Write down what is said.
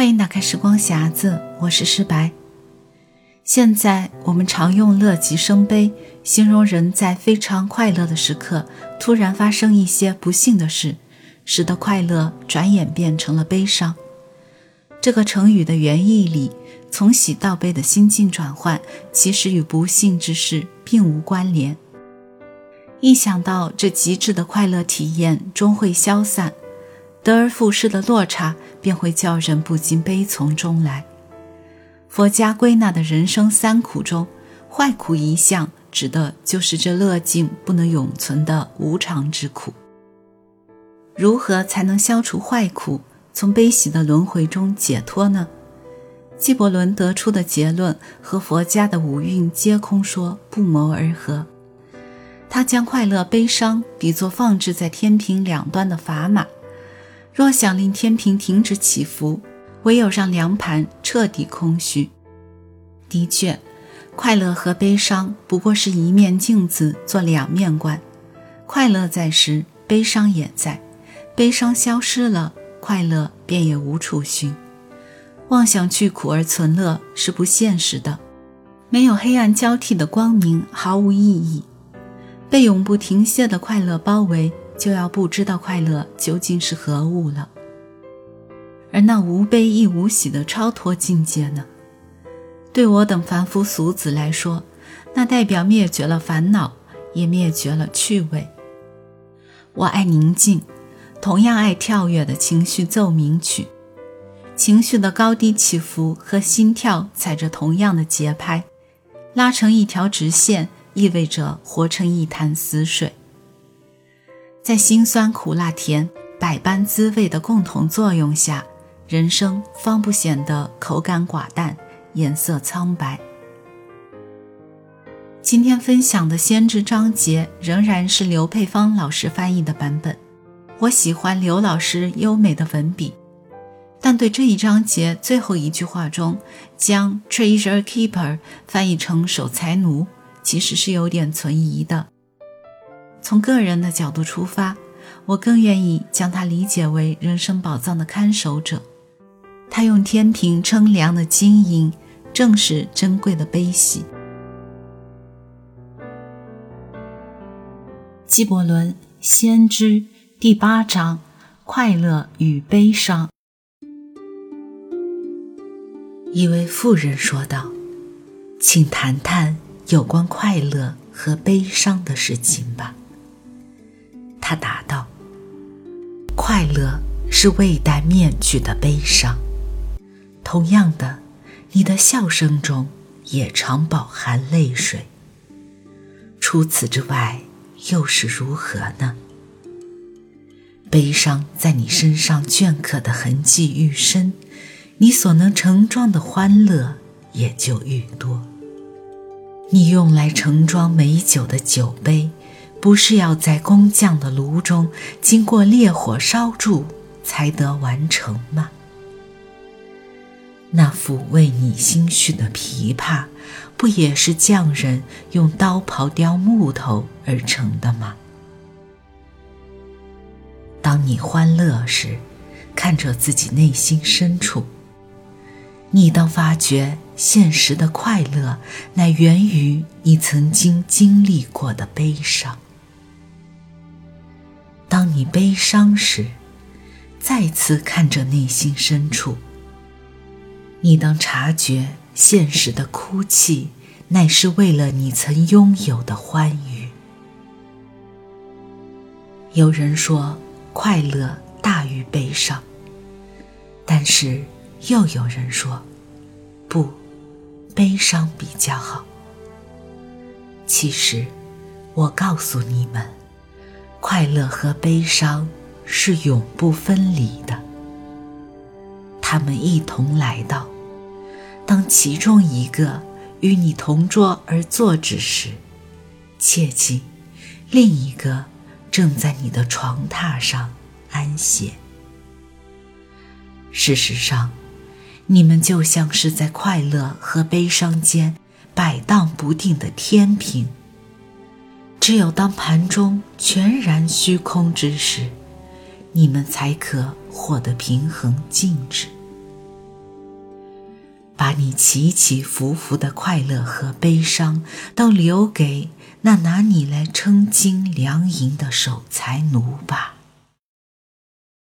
欢迎打开时光匣子，我是诗白。现在我们常用“乐极生悲”形容人在非常快乐的时刻，突然发生一些不幸的事，使得快乐转眼变成了悲伤。这个成语的原意里，从喜到悲的心境转换，其实与不幸之事并无关联。一想到这极致的快乐体验终会消散，得而复失的落差便会叫人不禁悲从中来。佛家归纳的人生三苦中，坏苦一项，指的就是这乐境不能永存的无常之苦。如何才能消除坏苦，从悲喜的轮回中解脱呢？纪伯伦得出的结论和佛家的五蕴皆空说不谋而合。他将快乐、悲伤比作放置在天平两端的砝码。若想令天平停止起伏，唯有让两盘彻底空虚。的确，快乐和悲伤不过是一面镜子，做两面观。快乐在时，悲伤也在；悲伤消失了，快乐便也无处寻。妄想去苦而存乐是不现实的。没有黑暗交替的光明，毫无意义。被永不停歇的快乐包围。就要不知道快乐究竟是何物了。而那无悲亦无喜的超脱境界呢？对我等凡夫俗子来说，那代表灭绝了烦恼，也灭绝了趣味。我爱宁静，同样爱跳跃的情绪奏鸣曲，情绪的高低起伏和心跳踩着同样的节拍，拉成一条直线，意味着活成一潭死水。在辛酸苦辣甜百般滋味的共同作用下，人生方不显得口感寡淡、颜色苍白。今天分享的《先知》章节仍然是刘佩芳老师翻译的版本。我喜欢刘老师优美的文笔，但对这一章节最后一句话中将 “treasure keeper” 翻译成“守财奴”，其实是有点存疑的。从个人的角度出发，我更愿意将它理解为人生宝藏的看守者。他用天平称量的金银，正是珍贵的悲喜。纪伯伦《先知》第八章：快乐与悲伤。一位妇人说道：“请谈谈有关快乐和悲伤的事情吧。”他答道：“快乐是未戴面具的悲伤，同样的，你的笑声中也常饱含泪水。除此之外，又是如何呢？悲伤在你身上镌刻的痕迹愈深，你所能盛装的欢乐也就愈多。你用来盛装美酒的酒杯。”不是要在工匠的炉中经过烈火烧铸才得完成吗？那抚慰你心绪的琵琶，不也是匠人用刀刨雕木头而成的吗？当你欢乐时，看着自己内心深处，你当发觉现实的快乐，乃源于你曾经经历过的悲伤。你悲伤时，再次看着内心深处，你当察觉现实的哭泣，乃是为了你曾拥有的欢愉。有人说快乐大于悲伤，但是又有人说不，悲伤比较好。其实，我告诉你们。快乐和悲伤是永不分离的，他们一同来到。当其中一个与你同桌而坐之时，切记，另一个正在你的床榻上安歇。事实上，你们就像是在快乐和悲伤间摆荡不定的天平。只有当盘中全然虚空之时，你们才可获得平衡静止。把你起起伏伏的快乐和悲伤，都留给那拿你来称斤量银的守财奴吧。